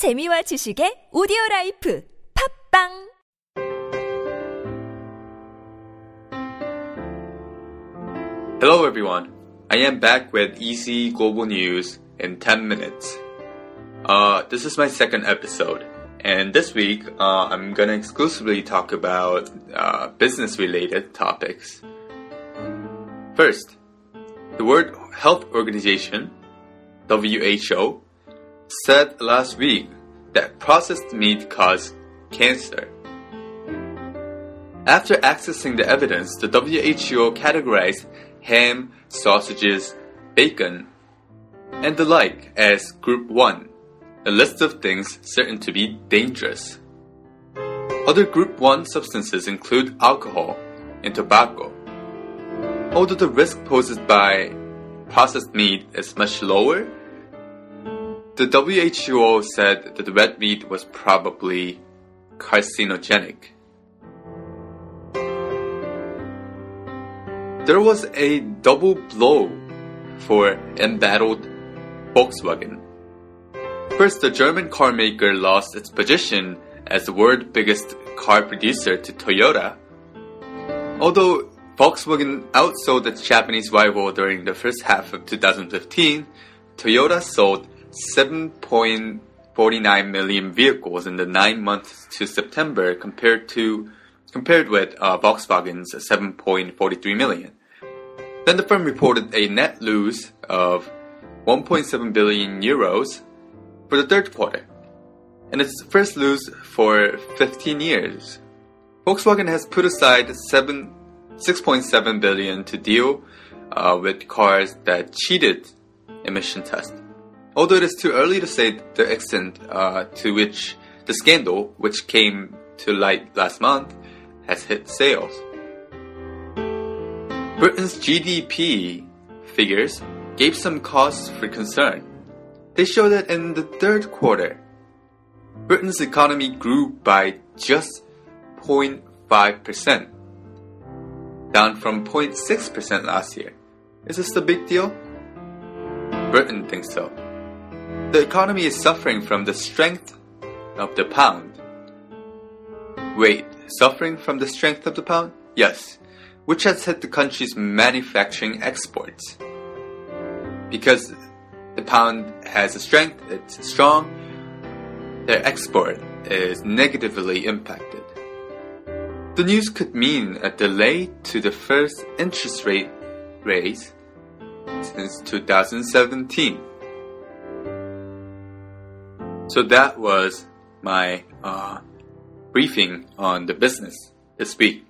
재미와 지식의 오디오 라이프 팝빵 Hello everyone. I am back with Easy Global News in 10 minutes. Uh, this is my second episode, and this week uh, I'm gonna exclusively talk about uh, business related topics. First, the World Health Organization, WHO, said last week that processed meat caused cancer. After accessing the evidence, the WHO categorized ham, sausages, bacon, and the like as Group 1, a list of things certain to be dangerous. Other Group 1 substances include alcohol and tobacco. Although the risk posed by processed meat is much lower, the WHO said that the red meat was probably carcinogenic. There was a double blow for embattled Volkswagen. First, the German car maker lost its position as the world's biggest car producer to Toyota. Although Volkswagen outsold its Japanese rival during the first half of 2015, Toyota sold 7.49 million vehicles in the nine months to September compared to compared with uh, Volkswagen's 7.43 million. Then the firm reported a net lose of 1.7 billion euros for the third quarter, and its first lose for 15 years. Volkswagen has put aside 7, 6.7 billion to deal uh, with cars that cheated emission tests. Although it is too early to say the extent uh, to which the scandal, which came to light last month, has hit sales. Britain's GDP figures gave some cause for concern. They show that in the third quarter, Britain's economy grew by just 0.5%, down from 0.6% last year. Is this a big deal? Britain thinks so. The economy is suffering from the strength of the pound. Wait, suffering from the strength of the pound? Yes, which has hit the country's manufacturing exports. Because the pound has a strength, it's strong, their export is negatively impacted. The news could mean a delay to the first interest rate raise since 2017. So that was my uh, briefing on the business this week.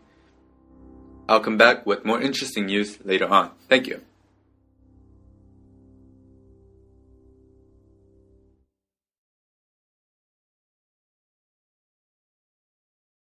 I'll come back with more interesting news later on. Thank you.